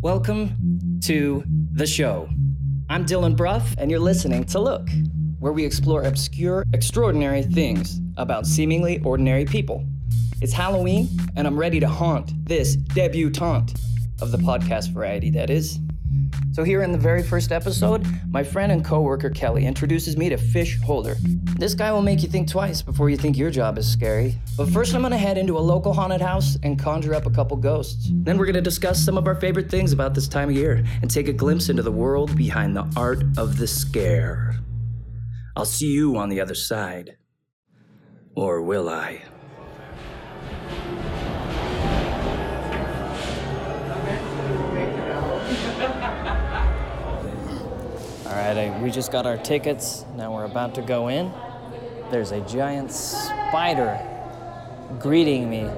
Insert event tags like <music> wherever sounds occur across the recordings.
Welcome to the show. I'm Dylan Bruff, and you're listening to Look, where we explore obscure, extraordinary things about seemingly ordinary people. It's Halloween, and I'm ready to haunt this debutante of the podcast variety, that is. So, here in the very first episode, my friend and coworker Kelly introduces me to Fish Holder. This guy will make you think twice before you think your job is scary. But first, I'm gonna head into a local haunted house and conjure up a couple ghosts. Then, we're gonna discuss some of our favorite things about this time of year and take a glimpse into the world behind the art of the scare. I'll see you on the other side. Or will I? All right, I, we just got our tickets. Now we're about to go in. There's a giant spider greeting me.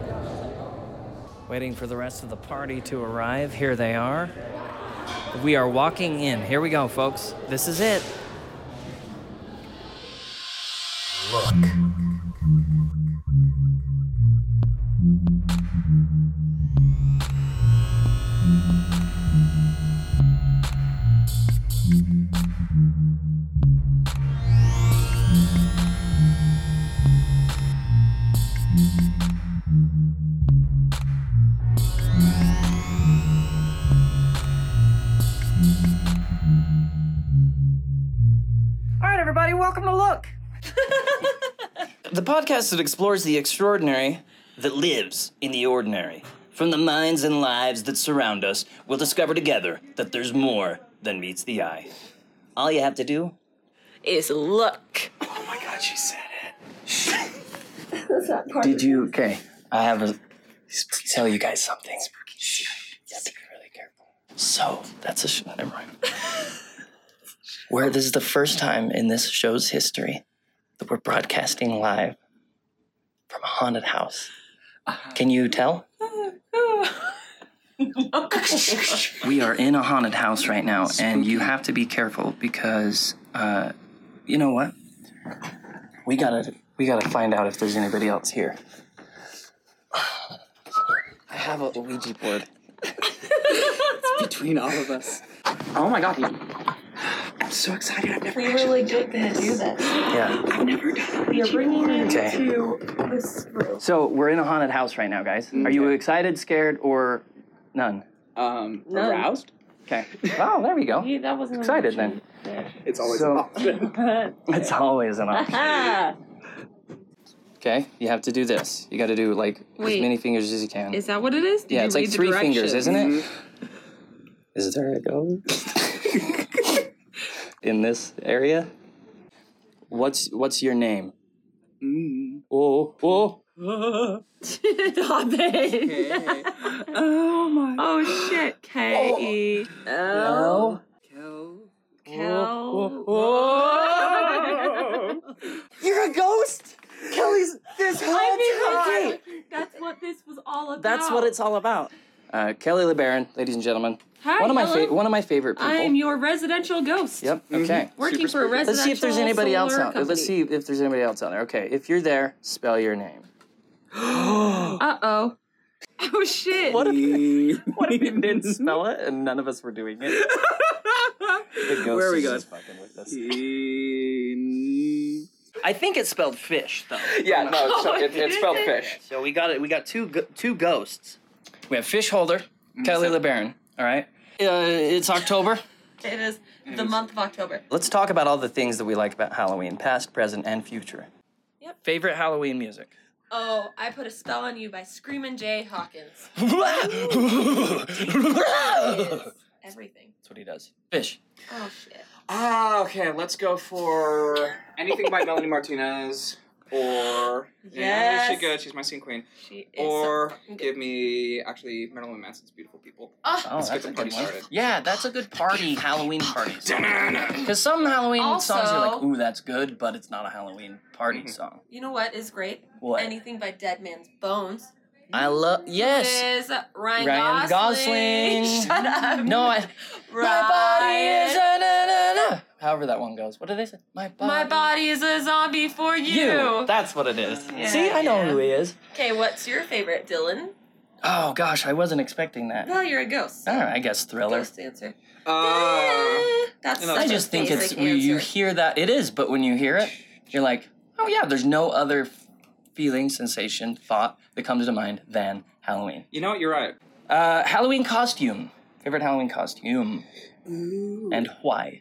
Waiting for the rest of the party to arrive. Here they are. We are walking in. Here we go, folks. This is it. Look. Podcast that explores the extraordinary that lives in the ordinary. From the minds and lives that surround us, we'll discover together that there's more than meets the eye. All you have to do is look. Oh my god, she said it. That's that part. Did you? Okay, I have to tell you guys something. Shh. You have to be really careful. So that's a sh- never mind. <laughs> Where this is the first time in this show's history that we're broadcasting live from a haunted house. Can you tell? <laughs> We are in a haunted house right now, and you have to be careful because, uh, you know what? We gotta, we gotta find out if there's anybody else here. I have a Ouija board. <laughs> it's between all of us. Oh my god, I'm so excited. I've never We actually really good to do this. Yeah. <gasps> I've never done We are bringing it Okay. to this room. So we're in a haunted house right now, guys. Are you excited, scared, or none? Um, None. aroused? Okay. Oh, there we go. Yeah, that wasn't Excited then. It's always So- an option. <laughs> It's always an option. <laughs> Okay, you have to do this. You got to do like as many fingers as you can. Is that what it is? Did yeah, it's like read the three fingers, isn't it? Mm-hmm. Is there a ghost <laughs> in this area? What's what's your name? Mm. Oh, oh. Stop it. Oh my. Oh shit. K E Oh. Kel. Kel. <laughs> You're a ghost, Kelly's. This whole time. That's what this was all about. That's what it's all about. Uh, Kelly LeBaron, ladies and gentlemen. Hi, one of my hello. fa- one of my favorite people. I am your residential ghost. Yep. Okay. Working Super for a spooky. residential Let's see if there's anybody else solar out there. Let's see if there's anybody else out there. Okay, if you're there, spell your name. <gasps> Uh oh. Oh shit. What if, <laughs> what if you didn't <laughs> spell it and none of us were doing it? <laughs> The ghost Where are we is going? just fucking with us. In- I think it's spelled fish though. Yeah, no, so it, it's spelled fish. So we got it. We got two two ghosts. We have Fish Holder, Kelly LeBaron. All right. Uh, it's October. <laughs> It is the month of October. Let's talk about all the things that we like about Halloween, past, present, and future. Yep. Favorite Halloween music. Oh, I put a spell on you by Screamin' Jay Hawkins. <laughs> Everything. That's what he does. Fish. Oh shit. Ah, okay, let's go for anything by Melanie Martinez or yeah, Yes. she's good. She's my scene queen. She is. Or so- give me actually Marilyn Manson's "Beautiful People." Oh, Oh, Let's that's get a the party one. started. Yeah, that's a good party <laughs> Halloween party. Because some Halloween songs are like, ooh, that's good, but it's not a Halloween party Mhm. song. you know what is great? What? Anything by Dead Man's Bones. I love yes. Is Ryan, Ryan Gosling. <laughs> Gosling. Shut up. No, I. Ryan. My body is a na na na. However that one goes. What do they say? My body. My body is a zombie for you. You. That's what it is. Yeah, See, I know yeah. who he is. Okay, what's your favorite, Dylan? Oh gosh, I wasn't expecting that. Well, you're a ghost. Oh, I guess thriller. Ghost answer. Uh, That's you know, such I a just think it's basic when you hear that it is, but when you hear it, you're like, oh yeah, there's no other feeling, sensation, thought that comes to mind than Halloween. you know what? You're right. Uh, Halloween costume. Favorite Halloween costume, Ooh. and why?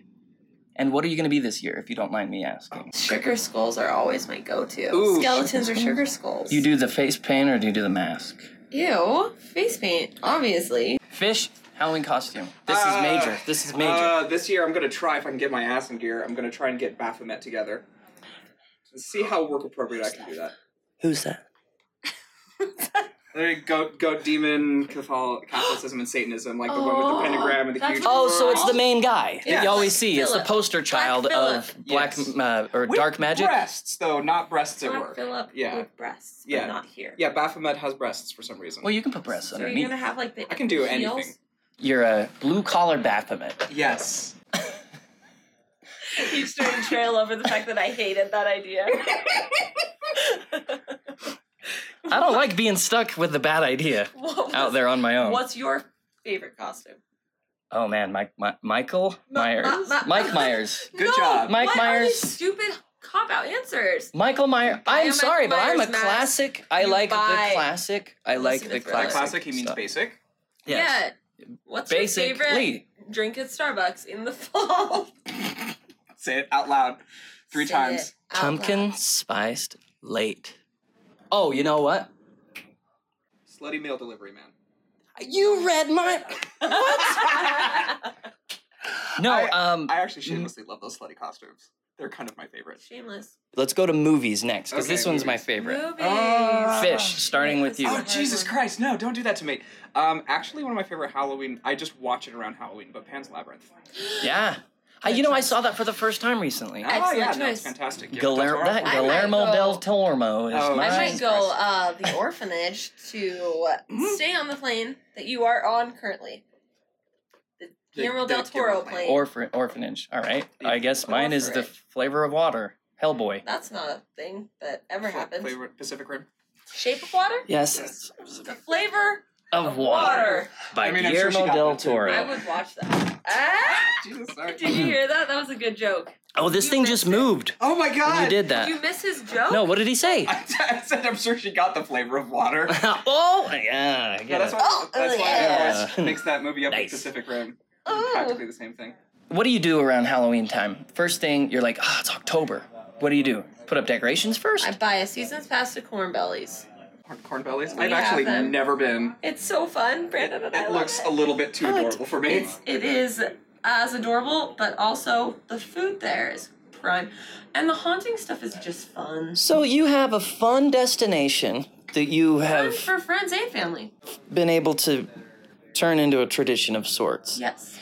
And what are you going to be this year, if you don't mind me asking? Sugar skulls are always my go-to. Ooh, Skeletons sugar or sugar skulls. You do the face paint or do you do the mask? Ew. Face paint, obviously. Fish Halloween costume. This Uh, is major. This is major. Uh, this year, I'm gonna try if I can get my ass in gear. I'm gonna try and get Baphomet together. And see how work appropriate I can do that. Who's that? <laughs> There you go, go demon, Catholicism, and Satanism, like the one with Oh, the pentagram and the that's huge. Oh, so it's the main guy that Yeah. you always see. It's the Philip. poster child Philip. of black Yes. uh, or With dark magic. Breasts, though, not breasts at Black work. Phillip Yeah. with breasts, Yeah. not here. Yeah, Baphomet has breasts for some reason. Well, you can put breasts So you're underneath. gonna have like the I can do heels? anything. You're a blue collar Baphomet. Yes. <laughs> He's doing trail over the fact that I hated that idea. <laughs> I don't like being stuck with the bad idea <laughs> was- out there on my own. What's your favorite costume? Oh man, Mike, Mi- Michael Myers, ma- ma- Mike Myers, <laughs> Good No, job. Mike what Are Myers. these stupid cop out answers. Michael Myers. buy a I'm Michael sorry, but I'm a mask, classic. I you like buy- the classic. I like the to Thriller. By classic. classic, he means stuff. basic. Yes. Yeah. What's your favorite Basically, drink at Starbucks in the <laughs> fall? Say it out loud three Say times. it out pumpkin loud. spiced latte. Oh, you know what? Slutty mail delivery man. You read my. <laughs> What? no, I- um, I actually shamelessly love those slutty costumes. They're kind of my favorite. Shameless. let's go to movies next because Okay, this one's my favorite. Movies. Fish, starting with you. Oh Jesus Christ! No, don't do that to me. Um, actually, one of my favorite Halloween. I just watch it around Halloween, but Pan's Labyrinth. Yeah. I, you know, I saw that for the first time recently. oh Excellent yeah, no, choice. it's fantastic. Yeah, Guillermo, Del Toro. that I might Guillermo go- del Toro is Oh, my. I might Jesus go Christ. uh, the orphanage to stay on the plane that you are on currently. The The- Guillermo the del Toro Guillermo plane. Orphan, orphanage. All right. I guess mine is the Orphanage. flavor of water. Hellboy. That's not a thing that ever happened. Flavor Pacific Rim. Shape of water? Yes. The flavor Of water. water. By I mean, I'm sure she Guillermo got del that too. Toro. I would watch that. Ah! <laughs> Jesus, sorry. Did you hear that? That was a good joke. Oh, this You thing just missed it. moved. Oh my When God! you did that. Did you miss his joke? No, what did he say? <laughs> I said I'm sure she got the flavor of water. <laughs> oh, yeah. I Yeah, get that's it. why. Oh, that's why yeah. I always mix that movie up Nice. with Pacific Rim. Ooh. Practically the same thing. What do you do around Halloween time? First thing, you're like, ah, it's October. What do you do? Put up decorations first? I buy a season's pass to Cornbelly's. Corn, Cornbelly's. We I've have actually them. never been. It's so fun, Brandon and I It love looks it. a little bit too oh, I adorable for me. It's it is as adorable, but also the food there is prime, and the haunting stuff is just fun. So you have a fun destination that you Fun have for friends and family. been able to turn into a tradition of sorts. Yes,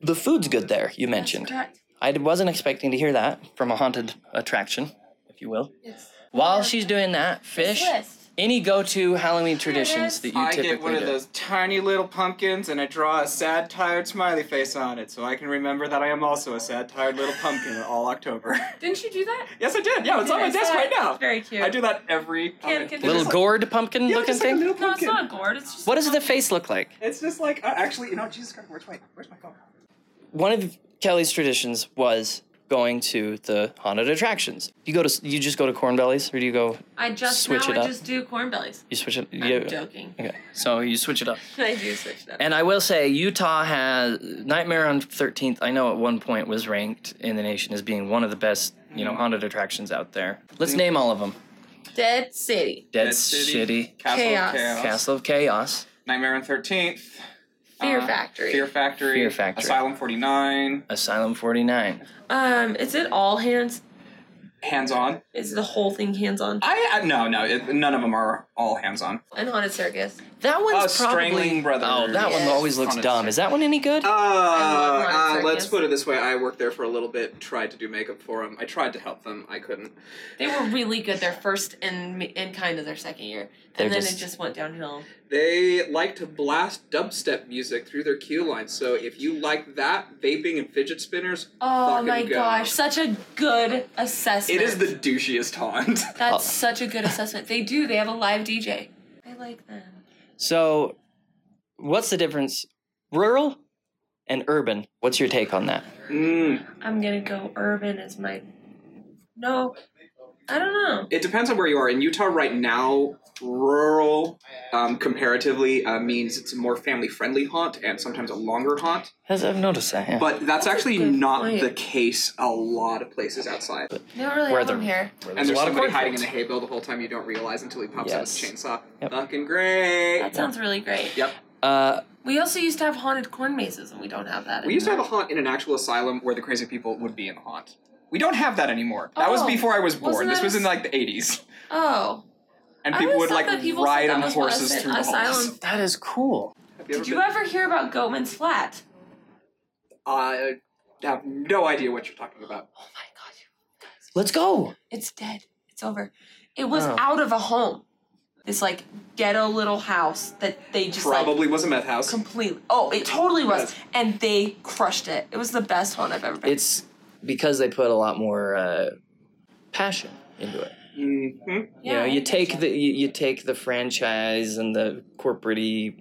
The food's good there, you that's mentioned. correct. I wasn't expecting to hear that from a haunted attraction, if you will. It's While she's doing that, fish, list. Any go-to Halloween traditions that you I typically get one do? of those tiny little pumpkins and I draw a sad, tired smiley face on it so I can remember that I am also a sad, tired little pumpkin <laughs> all October. Didn't you do that? yes, I did. Yeah, it's on my desk right now. It's very cute. I do that every. Can- can- Little It's gourd pumpkin yeah, looking just like a thing? little No, it's pumpkin. not a gourd. It's just. What does the face look like? It's just like uh, actually, you know, Jesus Christ, where's my where's my phone? One of Kelly's traditions was going to the haunted attractions. You go to you just go to Cornbelly's, or do you go I just Switch now it I up. just do Cornbelly's. you switch it? I'm You, joking. okay, so you switch it up. <laughs> I do switch it up. And I will say, Utah has Nightmare on 13th. I know at one point was ranked in the nation as being one of the best, you know, mm-hmm. haunted attractions out there. Let's name all of them: Dead City, Dead, Dead City, Castle Chaos. of Chaos, Castle of Chaos, Nightmare on Thirteenth, Fear uh, Factory. Fear Factory, Fear Factory. Asylum Forty Nine, Asylum 49. Um, is it all hands? Hands On. Is the whole thing hands on? I uh, no no, it, none of them are all hands on. And haunted circus. That one's Oh, probably. Strangling Brothers. Oh, that one always looks Haunted dumb. Circus. Is that one any good? Uh, uh, let's put it this way: I worked there for a little bit, tried to do makeup for them. I tried to help them, I couldn't. They were really good their first and and kind of their second year, They're and then just- it just went downhill. They like to blast dubstep music through their queue line. So if you like that, vaping and fidget spinners, Oh my go. gosh, such a good assessment. It is the douchiest haunt. <laughs> That's Oh. such a good assessment. They do. They have a live DJ. I like them. So, what's the difference, rural and urban? What's your take on that? Mm, I'm gonna go urban as my. No, I don't know. it depends on where you are. In Utah right now, rural um, comparatively uh, means it's a more family-friendly haunt and sometimes a longer haunt. Has I've noticed that. Yeah. But that's, That's actually not point. the case a lot of places outside. They don't really Where have the- them here. and there's a lot of somebody hiding in cornfields. a hay bale the whole time you don't realize until he pops out with Yes. a chainsaw. Yep. Fucking great. That sounds really great. Yep. Uh, We also used to have haunted corn mazes, and we don't have that. We used to have a haunt in an actual asylum where the crazy people would be in the haunt. We don't have that anymore. That was Oh, before I was born. wasn't This that was a in like the 80s. Oh, And I people always would thought like that people said ride that on was what horses asy- through the asylum- halls. that is cool. Have did you been- ever hear about Goatman's Flat? I have no idea what you're talking about. Oh my god, you guys. Let's go. It's dead. It's over. It was Oh. out of a home. This like ghetto little house that they just like Probably was a meth house. completely. Oh, it totally was, Yes. and they crushed it. It was the best haunt I've ever been. It's because they put a lot more uh, passion into it. hmm you know, you take the you, you take the franchise and the corporate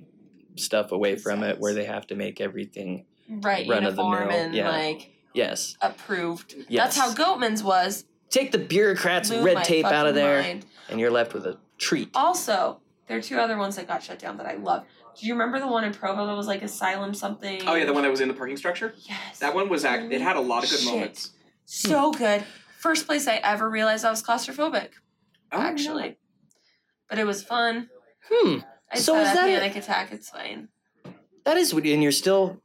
stuff away from it, where they have to make everything right run of the uniform mill, and yeah. like yes. approved. Yes. That's how Goatman's was. Take the bureaucrats Blew red tape out of there, mind. and you're left with a treat. Also, there are two other ones that got shut down that I love. Do you remember the one in Provo that was like asylum something? Oh yeah, the one that was in the parking structure. Yes. That one was act. It had a lot of good Shit. moments. So good. First place I ever realized I was claustrophobic, Oh, actually. But it was fun. Hmm. I So so is had a that a- panic attack. It's fine. That is, what- and you're still.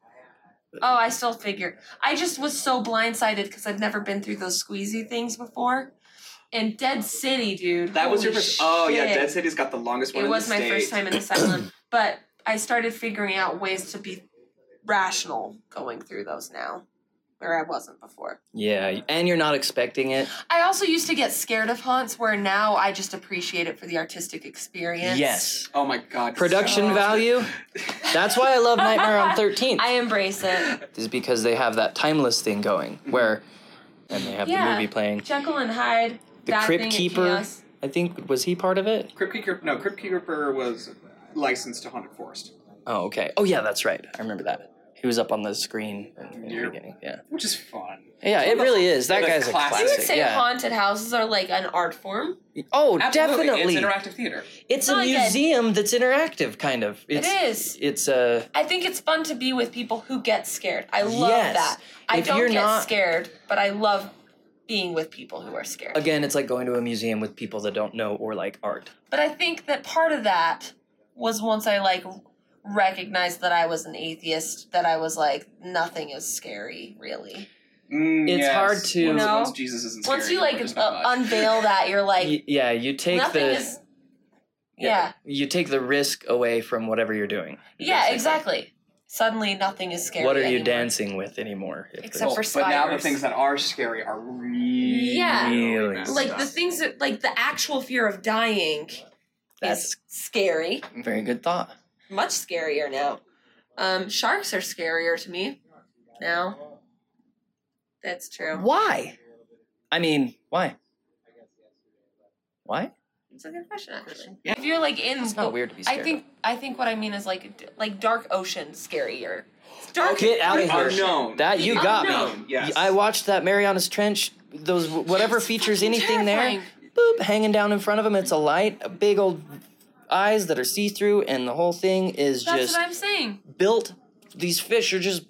Oh, I still figured. I just was so blindsided because I'd never been through those squeezy things before. And Dead City, dude. That was your holy first. Oh yeah. Dead City's got the longest one. It in was the my state. first time in asylum, <clears throat> but I started figuring out ways to be rational going through those now, where I wasn't before. Yeah, and you're not expecting it. I also used to get scared of haunts, where now I just appreciate it for the artistic experience. Yes. Oh my god. Production so- value. <laughs> That's why I love Nightmare on 13th. <laughs> I embrace it. is because they have that timeless thing going mm-hmm. where, and they have Yeah. the movie playing. Jekyll and Hyde. The Crypt Keeper. I think was he part of it? Crypt Keeper. No, Crypt Keeper was licensed to Haunted Forest, Oh, okay. Oh, yeah, that's right. I remember that. He was up on the screen in the Yeah. beginning. Yeah. which is fun. Yeah, it really is. That guy's a classic. I would say Yeah. haunted houses are like an art form. Oh, Absolutely. definitely. It's interactive theater. It's a Not yet. museum that's interactive, kind of. It's, it is. It's uh, I think it's fun to be with people who get scared. I love Yes. that. I If don't you're get not- scared, but I love being with people who are scared. again, it's like going to a museum with people that don't know or like art. But I think that part of that was once I like recognized that I was an atheist, that I was like, nothing is scary, really. Mm, It's yes. hard to- Once, You know, once Jesus isn't Once you like anymore, there's not uh, unveil that, you're like, Y- yeah, you take the is. Yeah. you take the risk away from whatever you're doing. Yeah, basically. exactly. Suddenly, nothing is scary. What are you anymore. dancing with anymore? Except there's- for but now the things that are scary are really, Yeah. Really Like up. the things that, like the actual fear of dying That's is scary. very good thought. Much scarier now. Um, sharks are scarier to me now. That's true. Why? I mean, why? Why? It's a good question, actually. Yeah. If you're like in, It's not weird to be scared. I think I think what I mean is like like dark ocean scarier. Dark, Get out of The here. unknown. That you The got me. yes. I watched that Marianas Trench. Those whatever Yes, features anything terrifying. there, boop, hanging down in front of him. It's a light, a big old eyes that are see through, and the whole thing is That's just what I'm saying. built. These fish are just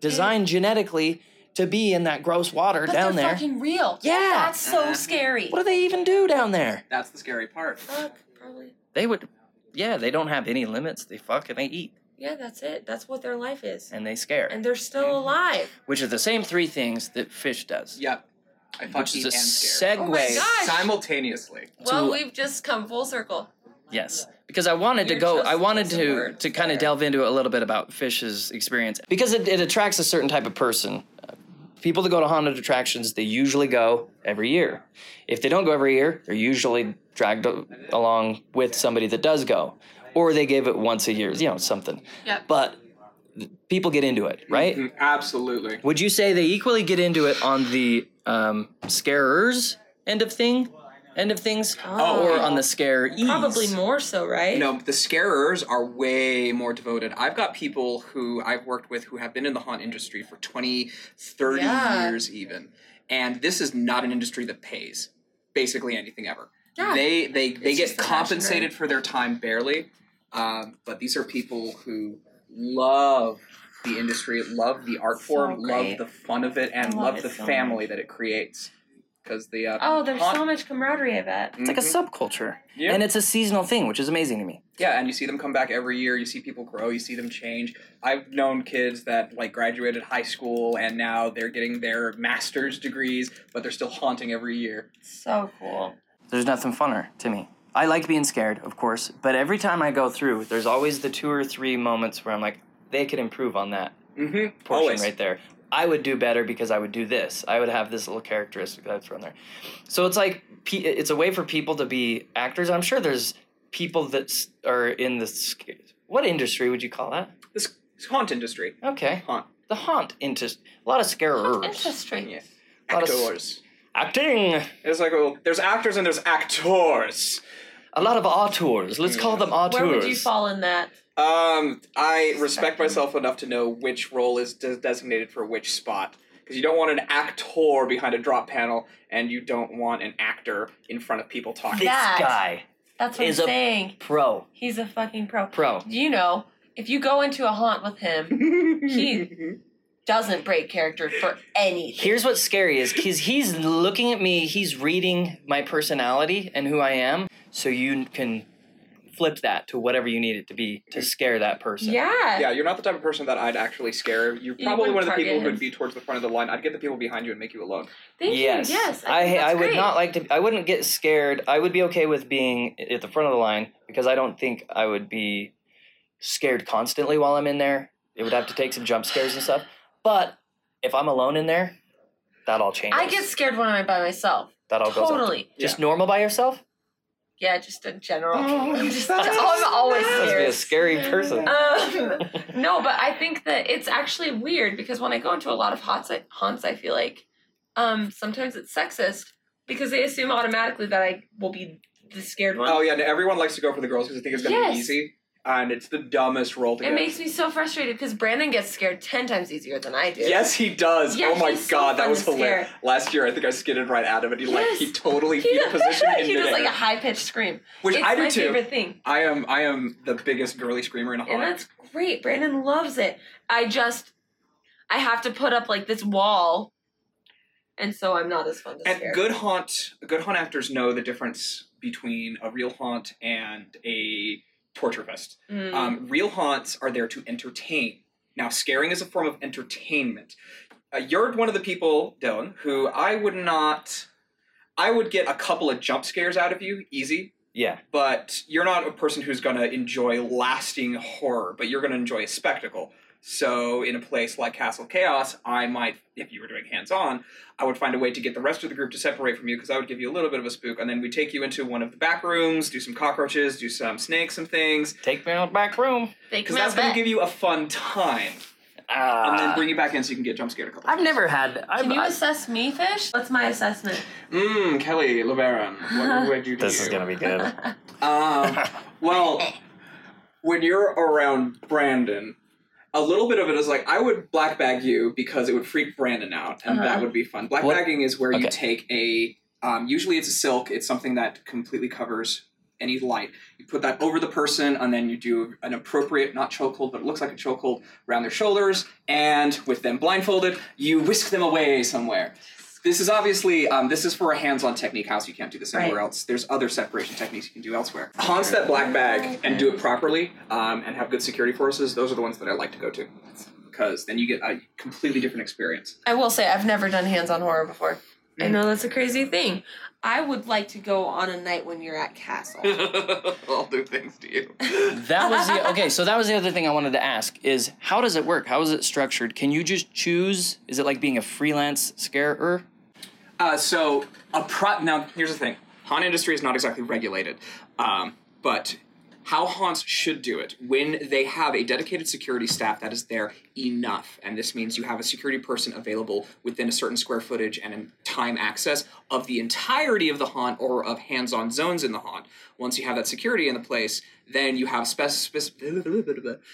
designed genetically to be in that gross water But down they're there. fucking real. Yeah. That's so Uh-huh. scary. What do they even do down there? That's the scary part. Fuck, probably. They would, yeah, they don't have any limits. They fuck and they eat Yeah, that's it. That's what their life is. and they scare, And they're still alive. which are the same three things that fish does. Yep. I fuck Which is eat a and segue. Oh my gosh. Simultaneously. Well, we've just come full circle. Yes, because I wanted to You're go. I wanted to to kind of delve into a little bit about Fish's experience because it, it attracts a certain type of person. Uh, People that go to haunted attractions, they usually go every year. If they don't go every year, they're usually dragged a- along with somebody that does go, or they give it once a year. You know, something. Yep. But th- people get into it, right? Mm, Absolutely. Would you say they equally get into it on the um, scarers end of thing, end of things, Oh. or on the scare? Probably more so, right? No, the scarers are way more devoted. I've got people who I've worked with who have been in the haunt industry for 20, 30 Yeah. years even. And this is not an industry that pays basically anything ever. Yeah. They they they It's get just the passion, compensated right? for their time barely. Um, but these are people who love the industry, love the art So form, love the fun of it, and I love love it the so family that it creates. Because the uh, Oh, there's haunt- so much camaraderie, I bet. It's like a subculture, Yeah. and it's a seasonal thing, which is amazing to me. Yeah, and you see them come back every year. You see people grow. You see them change. I've known kids that like graduated high school and now they're getting their master's degrees, but they're still haunting every year. So cool. There's nothing funner to me. I like being scared, of course, but every time I go through, there's always the two or three moments where I'm like, they could improve on that Mm-hmm. portion Always. right there. I would do better because I would do this. I would have this little characteristic that I'd throw in there. So it's like it's a way for people to be actors. I'm sure there's people that are in the sc- what industry would you call that? This, this haunt industry. Okay, Haunt. the haunt industry. A lot of scarers. Industry. Yeah. A lot of s- Actors. Acting. It's like well, there's actors and there's actors. A lot of auteurs. Let's call them auteurs. Where would you fall in that? Um, I respect myself enough to know which role is de- designated for which spot. Because you don't want an actor behind a drop panel, and you don't want an actor in front of people talking. This That. guy, That's what Is I'm a- saying. pro, He's a fucking pro. pro. You know, if you go into a haunt with him, <laughs> he doesn't break character for anything. Here's what's scary is because he's looking at me, he's reading my personality and who I am, so you can flip that to whatever you need it to be to scare that person. Yeah. Yeah, you're not the type of person that I'd actually scare. You're probably wouldn't one of the people target who'd be towards the front of the line. I'd get the people behind you and make you alone. Thank yes. you. Yes. I think I, would great. not like to. I wouldn't get scared. I would be okay with being at the front of the line because I don't think I would be scared constantly while I'm in there. It would have to take some jump scares and stuff. But if I'm alone in there, that all changes. I get scared when I'm by myself. that all goes up. Totally. Just normal by yourself. Yeah, just in general. Oh, <laughs> I'm just that's <laughs> I'm always Must be a scared. scary person. Um, no, but I think that it's actually weird because when I go into a lot of haunts, I, haunts, I feel like um, sometimes it's sexist because they assume automatically that I will be the scared one. Oh yeah, no, everyone likes to go for the girls because they think it's gonna Yes. be easy, and it's the dumbest role to It get. makes me so frustrated because Brandon gets scared ten times easier than I do. Yes, he does. Yeah, oh my he's so god, that fun was to hilarious. scare. Last year, I think I skidded right at him, and he like Yes. he totally he feet does, position <laughs> in he does like a high pitched scream. which it's I do my too. favorite thing. I am I am the biggest girly screamer in a And haunt. that's great. Brandon loves it. I just I have to put up like this wall and so I'm not as fun to And scare. good haunt good haunt actors know the difference between a real haunt and a torture fest. Mm. Um, real haunts are there to entertain. Now, scaring is a form of entertainment. Uh, you're one of the people, Dylan, who I would not. I would get a couple of jump scares out of you, easy. Yeah. But you're not a person who's going to enjoy lasting horror, but you're going to enjoy a spectacle. So, in a place like Castle Chaos, I might, if you were doing hands on, I would find a way to get the rest of the group to separate from you because I would give you a little bit of a spook, and then we take you into one of the back rooms, do some cockroaches, do some snakes, some things, Take me out the back room. because that's going to give you a fun time, Ah. and then bring you back in so you can get jump scared a couple. I've never had. I've, Can you I- assess me, Fish? What's my assessment? Mmm, Kelly LeBaron, what <laughs> would you do? this is gonna be good. Um, well, when you're around Brandon, a little bit of it is like I would black bag you because it would freak Brandon out, and Uh-huh. that would be fun. Black What- bagging is where you take a. Um, usually it's a silk. It's something that completely covers any light. You put that over the person, and then you do an appropriate, not chokehold, but it looks like a chokehold around their shoulders, and with them blindfolded, you whisk them away somewhere. This is obviously um, this is for a hands-on technique house. You can't do this anywhere Right. else. There's other separation techniques you can do elsewhere. Haunts that black bag and do it properly um, and have good security forces. Those are the ones that I like to go to because then you get a completely different experience. I will say I've never done hands-on horror before. I Mm. know that's a crazy thing. I would like to go on a night when you're at Castle. <laughs> I'll do things to you. <laughs> That was the okay. So that was the other thing I wanted to ask: is how does it work? How is it structured? Can you just choose? Is it like being a freelance scarer? Uh, so a pro- now here's the thing: haunt industry is not exactly regulated, um, but how haunts should do it when they have a dedicated security staff that is there enough and this means you have a security person available within a certain square footage and time access of the entirety of the haunt or of hands-on zones in the haunt once you have that security in the place then you have spec- spec-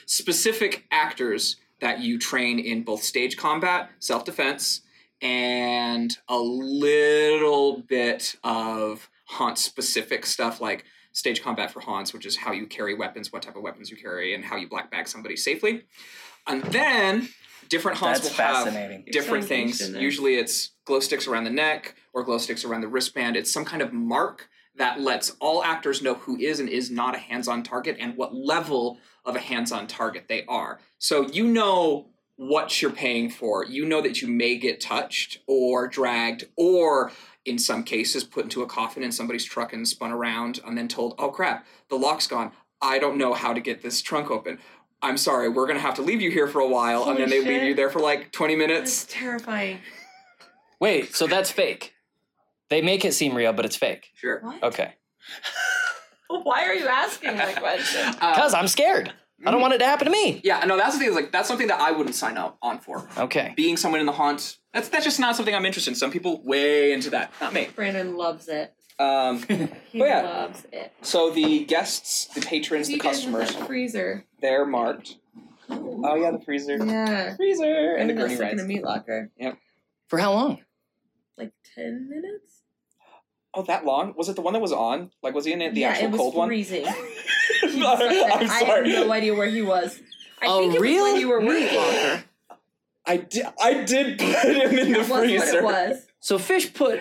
specific actors that you train in both stage combat self-defense and a little bit of haunt specific stuff like stage combat for haunts, which is how you carry weapons, what type of weapons you carry, and how you black bag somebody safely. And then different haunts That's will have different so things. Usually it's glow sticks around the neck or glow sticks around the wristband. It's some kind of mark that lets all actors know who is and is not a hands-on target and what level of a hands-on target they are. So you know what you're paying for. You know that you may get touched or dragged or in some cases put into a coffin in somebody's truck and spun around and then told, "Oh crap, the lock's gone. I don't know how to get this trunk open." I'm sorry, we're gonna have to leave you here for a while, and then they leave you there for like 20 That's minutes. terrifying. Wait, so that's fake. They make it seem real, but it's fake. Sure. What? Okay. <laughs> Why are you asking that question? <laughs> Because I'm scared. I don't want it to happen to me. yeah, no, that's the thing. Is like that's something that I wouldn't sign up on for. Okay. Being someone in the haunt, that's that's just not something I'm interested in. Some people way into that, not me. Brandon loves it. Um, <laughs> He Oh, yeah. loves it. so the guests, the patrons, the You guys with customers, that freezer. they're marked. Oh yeah, the freezer, Yeah. freezer, and the And gurney stuck in rides. a meat locker. For how long? Like ten minutes. Oh, that long? Was it the one that was on? Like, was he in it, the yeah, actual it was cold one? freezing. <laughs> He was stuck. I'm I have no idea where he was. I A think it real was when you were meat working. locker? I did. I did put him in the That was freezer. what it was. So Fish put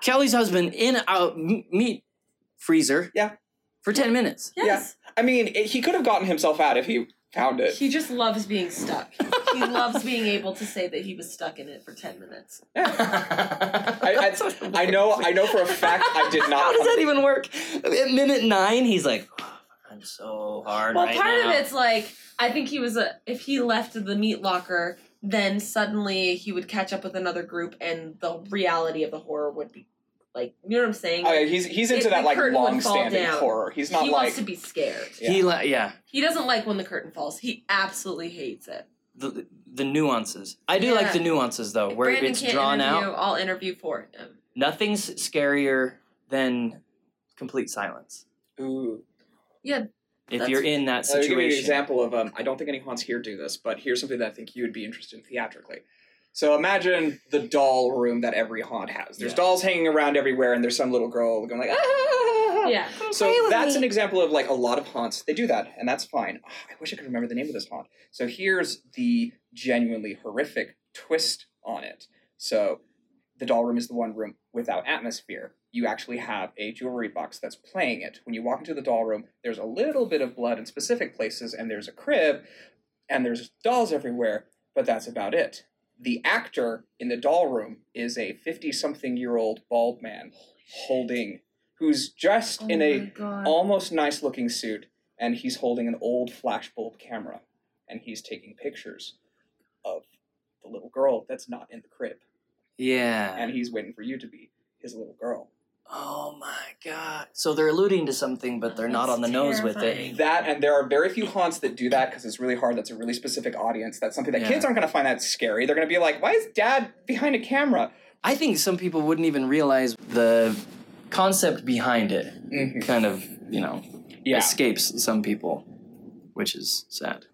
Kelly's husband in a m- meat freezer. Yeah. For ten minutes. Yes. I mean, it, he could have gotten himself out if he found it. He just loves being stuck. he loves being able to say that he was stuck in it for ten minutes. I, I, <laughs> I know. I know for a fact I did not. How does that even work? At minute nine, he's like, "Oh, I'm so hard Well, right part now." of it's like I think he was a if he left the meat locker, then suddenly he would catch up with another group, and the reality of the horror would be like you know what I'm saying. Oh, yeah, he's he's into It- that like long-standing horror. He's not he like wants to be scared. He la- yeah. He doesn't like when the curtain falls. He absolutely hates it. The the nuances. I do like the nuances though, If where Brandon it's can't drawn out. I'll interview for him. Nothing's scarier than complete silence. Ooh. If you're in that I'll give you an situation. example of um. I don't think any haunts here do this, but here's something that I think you would be interested in theatrically. So imagine the doll room that every haunt has. There's Yeah. dolls hanging around everywhere, and there's some little girl going like ah. Yeah. So that's an example of like a lot of haunts. They do that, and that's fine. Ah, I wish I could remember the name of this haunt. So here's the genuinely horrific twist on it. So the doll room is the one room without atmosphere. You actually have a jewelry box that's playing it. When you walk into the doll room, there's a little bit of blood in specific places, and there's a crib, and there's dolls everywhere, but that's about it. The actor in the doll room is a 50 something year old bald man holding, who's dressed Oh in a God. almost nice looking suit, and he's holding an old flashbulb camera, and he's taking pictures of the little girl that's not in the crib, yeah. and he's waiting for you to be his little girl. Oh my god. So they're alluding to something, but they're not That's on the nose with terrifying. it. That and there are very few haunts that do that because it's really hard. That's a really specific audience. That's something that Yeah. kids aren't going to find that scary. They're going to be like, "Why is Dad behind a camera?" I think some people wouldn't even realize the concept behind it Mhm. kind of, you know, Yeah, escapes some people, which is sad.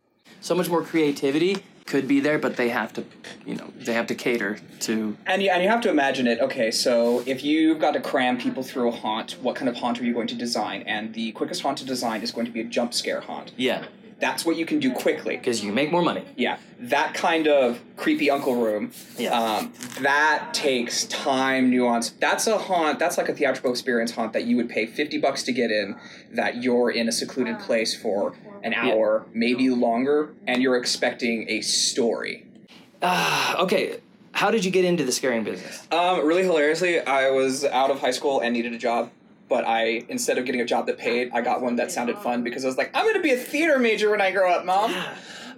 So much more creativity could be there, but they have to, you know, they have to cater to. and you, and you have to imagine it. Okay, so if you've got to cram people through a haunt, what kind of haunt are you going to design? And the quickest haunt to design is going to be a jump scare haunt. Yeah, That's what you can do quickly. because you make more money. Yeah, that kind of creepy uncle room. Yeah. Um, that takes time, nuance. That's a haunt. That's like a theatrical experience haunt that you would pay fifty bucks to get in. That you're in a secluded place for an hour, maybe longer, and you're expecting a story. Ah, okay. How did you get into the scaring business? Um, really hilariously, I was out of high school and needed a job. But I, instead of getting a job that paid, I got one that sounded fun because I was like, I'm going to be a theater major when I grow up, mom.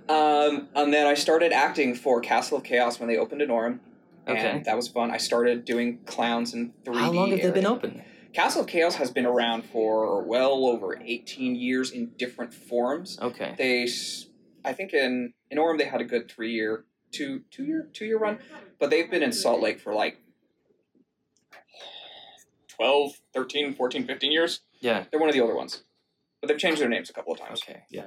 Um, and then I started acting for Castle of Chaos when they opened in Orem. Okay. And that was fun. I started doing clowns in 3D. How long have they been area. open? Castle of Chaos has been around for well over 18 years in different forms. Okay. They, s- I think in in Orem they had a good three year, two two year two year run, but they've been in Salt Lake for like 12, 13, 14, 15 years. Yeah. They're one of the older ones, but they've changed their names a couple of times. Okay. Yeah.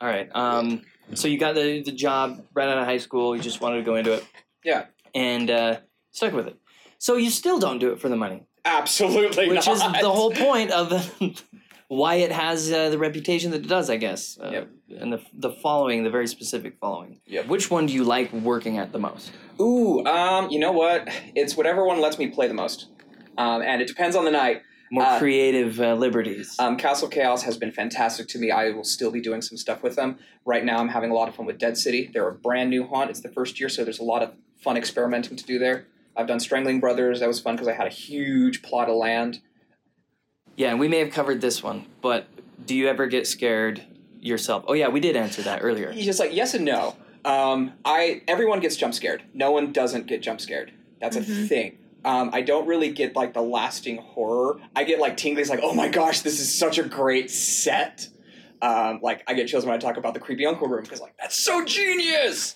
All right. Um. So you got the the job right out of high school. You just wanted to go into it. Yeah. And uh, stuck with it. So you still don't do it for the money, Absolutely which is the whole point of the, <laughs> why it has uh, the reputation that it does, I guess. Uh, Yep. And the the following, the very specific following. Yep. Which one do you like working at the most? Ooh, um, you know what? It's whatever one lets me play the most, um, and it depends on the night. More Uh, creative uh, liberties. Um, Castle Chaos has been fantastic to me. I will still be doing some stuff with them. Right now, I'm having a lot of fun with Dead City. They're a brand new haunt. It's the first year, so there's a lot of fun experimenting to do there. I've done Strangling Brothers. That was fun because I had a huge plot of land. yeah, and we may have covered this one, but do you ever get scared yourself? Oh yeah, we did answer that earlier. He's just like yes and no. Um, I everyone gets jump scared. No one doesn't get jump scared. That's a Mhm. thing. Um, I don't really get like the lasting horror. I get like tinglies, like oh my gosh, this is such a great set. Um, like I get chills when I talk about the creepy uncle room because like that's so genius.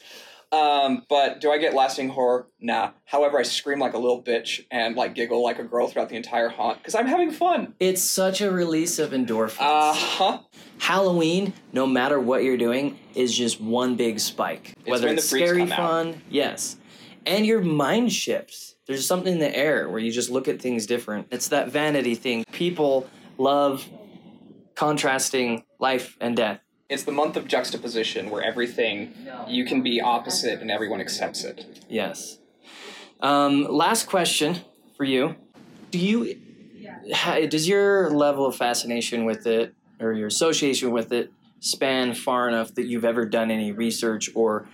Um, but do I get lasting horror? Nah. However, I scream like a little bitch and like giggle like a girl throughout the entire haunt because I'm having fun. It's such a release of endorphins. Uh huh. Halloween, no matter what you're doing, is just one big spike. It's Whether it's scary come out. fun, yes. And your mind shifts. There's something in the air where you just look at things different. It's that vanity thing. People love contrasting life and death. It's the month of juxtaposition where everything you can be opposite and everyone accepts it. Yes. Um, last question for you. Do you does your level of fascination with it or your association with it span far enough that you've ever done any research or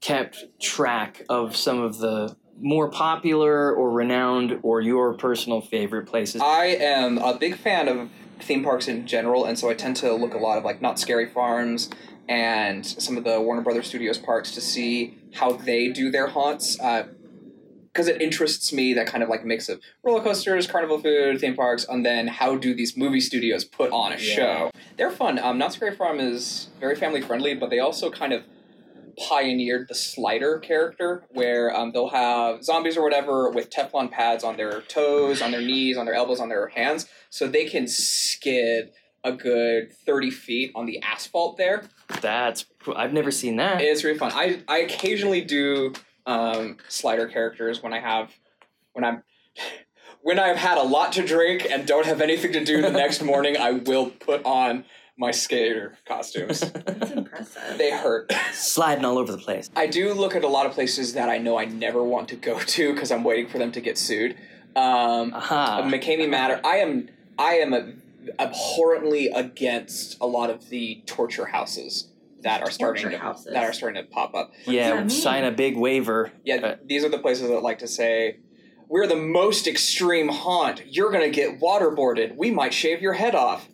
kept track of some of the more popular or renowned or your personal favorite places? I am a big fan of theme parks in general, and so I tend to look a lot of like Knott's Scary Farms and some of the Warner Brothers Studios parks to see how they do their haunts. Because it interests me that kind of like mix of roller coasters, carnival food, theme parks, and then how do these movie studios put on a Yeah. show? They're fun. Um, Knott's Scary Farm is very family friendly, but they also kind of pioneered the slider character where um, they'll have zombies or whatever with Teflon pads on their toes, on their knees, on their elbows, on their hands, so they can skid a good 30 feet on the asphalt there. That's I've never seen that. It's really fun. I, I occasionally do um, slider characters when I have when I'm <laughs> when I've had a lot to drink and don't have anything to do the next <laughs> morning, I will put on my skater costumes. <laughs> That's impressive. they hurt. Sliding all over the place. I do look at a lot of places that I know I never want to go to because I'm waiting for them to get sued. Um, Aha. McKamey Manor. I am I am a, abhorrently against a lot of the torture houses that are starting Torture to, houses? that are starting to pop up. yeah, sign a big waiver. Yeah, Uh, these are the places that like to say, "We're the most extreme haunt. You're gonna get waterboarded. We might shave your head off."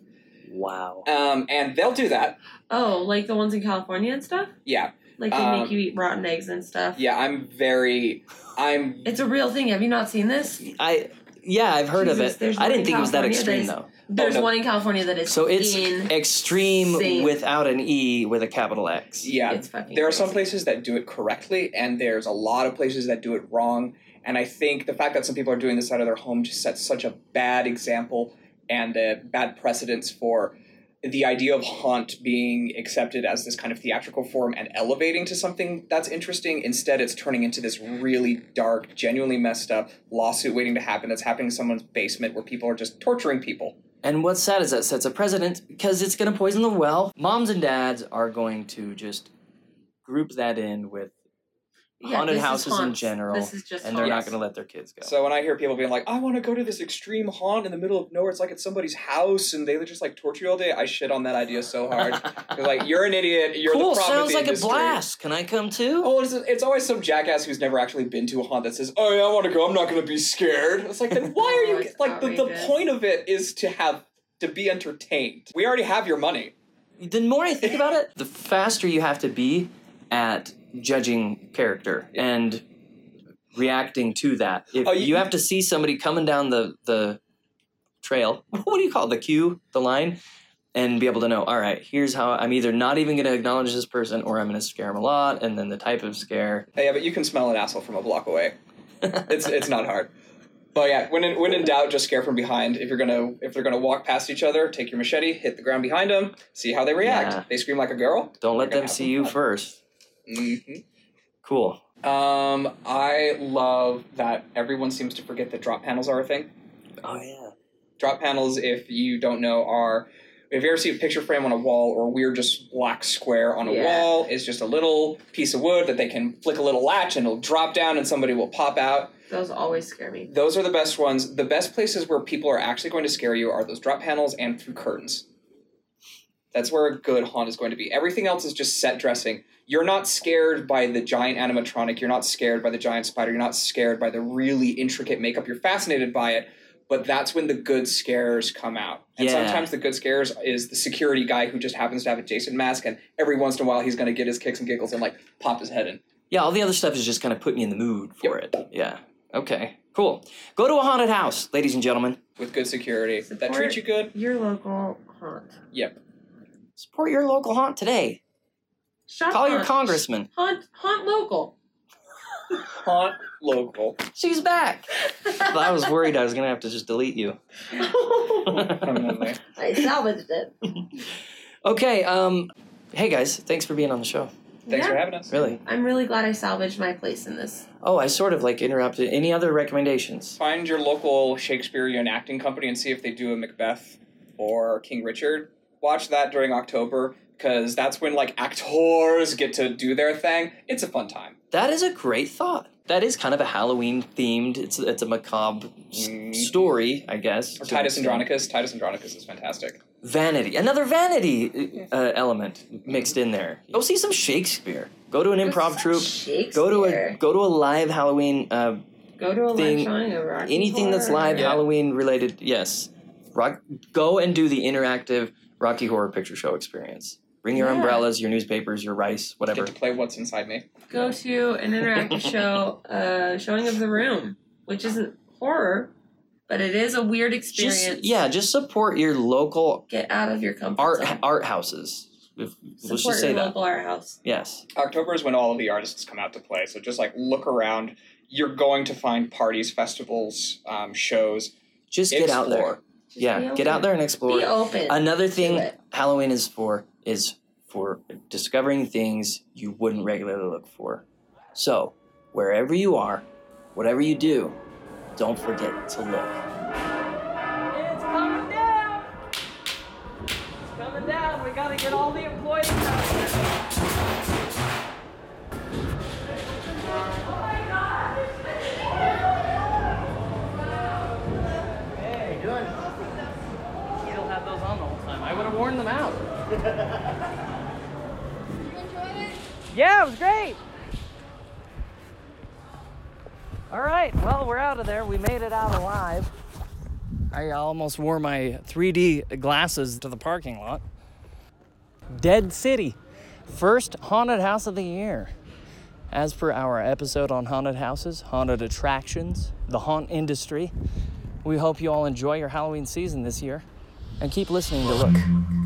Wow. Um, and they'll do that. Oh, like the ones in California and stuff? Yeah, Like they Um, make you eat rotten eggs and stuff. yeah. I'm very. I'm It's a real thing. Have you not seen this? I yeah, I've heard Jesus, of it. there's I one didn't in think it was that California extreme that though. There's no. one in California that is So it's in, extreme without an e with a capital X. yeah. it's fucking There are some places that do it correctly, and there's a lot of places that do it wrong. And I think the fact that some people are doing this out of their home just sets such a bad example and a bad precedence for the idea of haunt being accepted as this kind of theatrical form and elevating to something that's interesting. Instead, it's turning into this really dark, genuinely messed up lawsuit waiting to happen that's happening in someone's basement where people are just torturing people. And what's sad is that sets a precedent because it's going to poison the well. Moms and dads are going to just group that in with Yeah, haunted houses in general, This is just and they're not going to let their kids go. So when I hear people being like, "I want to go to this extreme haunt in the middle of nowhere," it's like it's somebody's house and they just like torture you all day. I shit on that idea so hard. <laughs> Like, "You're an idiot. You're cool, the problem sounds the like industry." a blast. Can I come too? Oh, it's, it's always some jackass who's never actually been to a haunt that says, "Oh yeah, I want to go. I'm not going to be scared." It's like, then why <laughs> are Oh, you like the, the point of it is to have to be entertained. We already have your money. The more I think about it, the faster you have to be at judging character and reacting to that. If Oh, you, you- have to see somebody coming down the the trail. <laughs> What do you call it? The queue, the line, and be able to know. All right, here's how I'm either not even going to acknowledge this person, or I'm going to scare him a lot, and then the type of scare. Yeah, but you can smell an asshole from a block away. It's it's not hard. But yeah, when in, when in doubt, just scare from behind. If you're gonna if they're gonna walk past each other, take your machete, hit the ground behind them, see how they react. Yeah. They scream like a girl. Don't let them see you fun. first. Hmm Cool. Um, I love that everyone seems to forget that drop panels are a thing. Oh yeah. Drop panels, if you don't know, are if you ever see a picture frame on a wall or a weird just black square on a Yeah. wall, is just a little piece of wood that they can flick a little latch and it'll drop down and somebody will pop out. Those always scare me. Those are the best ones. The best places where people are actually going to scare you are those drop panels and through curtains. That's where a good haunt is going to be. Everything else is just set dressing. You're not scared by the giant animatronic. You're not scared by the giant spider. You're not scared by the really intricate makeup. You're fascinated by it. But that's when the good scares come out. And Yeah. sometimes the good scares is the security guy who just happens to have a Jason mask, and every once in a while he's going to get his kicks and giggles and like pop his head in. Yeah, all the other stuff is just kind of putting you in the mood for it. Yeah. Okay. Cool. Go to a haunted house, ladies and gentlemen. with good security that treats you good. Your local haunt. Yep. Support your local haunt today. Shop Call your haunt. congressman. Haunt, haunt local. <laughs> Haunt local. She's back. <laughs> I was worried I was gonna have to just delete you. Permanently. <laughs> I salvaged it. okay. Um. Hey guys, thanks for being on the show. Thanks Yeah. for having us. Really. I'm really glad I salvaged my place in this. Oh, I sort of like interrupted. Any other recommendations? Find your local Shakespearean acting company and see if they do a Macbeth or King Richard. Watch that during October because that's when like actors get to do their thing. It's a fun time. That is a great thought. That is kind of a Halloween themed. It's it's a macabre s- Mm. story, I guess. Or Titus. Andronicus. Titus Andronicus is fantastic. Vanity, another vanity uh, element mixed in there. Go see some Shakespeare. Go to an improv troupe. Go to a go to a live Halloween. Uh, go to a thing- live showing of Rocky anything that's live Yeah. Halloween related. Yes, Rock. Go and do the interactive Rocky Horror Picture Show experience. Bring your Yeah. umbrellas, your newspapers, your rice, whatever. Get to play What's Inside Me. Go to an interactive <laughs> show, uh, showing of The Room, which isn't horror, but it is a weird experience. Just yeah, just support your local Get out of your comfort art zone. art houses. If, let's just say your that. local art house. Yes. October is when all of the artists come out to play. So just like look around. You're going to find parties, festivals, um, shows. Just get out there. Explore. Just Yeah, get out there and explore. Be open. Another thing. Halloween is for is for discovering things you wouldn't regularly look for. So, wherever you are, whatever you do, don't forget to look. It's coming down. It's coming down. We gotta get all the employees out here. Hey, doing? Still had those on the whole time. I would have worn them out. Yeah, it was great. All right, well, we're out of there. We made it out alive. I almost wore my 3D glasses to the parking lot. Dead City, first haunted house of the year. As per our episode on haunted houses, haunted attractions, the haunt industry, we hope you all enjoy your Halloween season this year and keep listening to Look.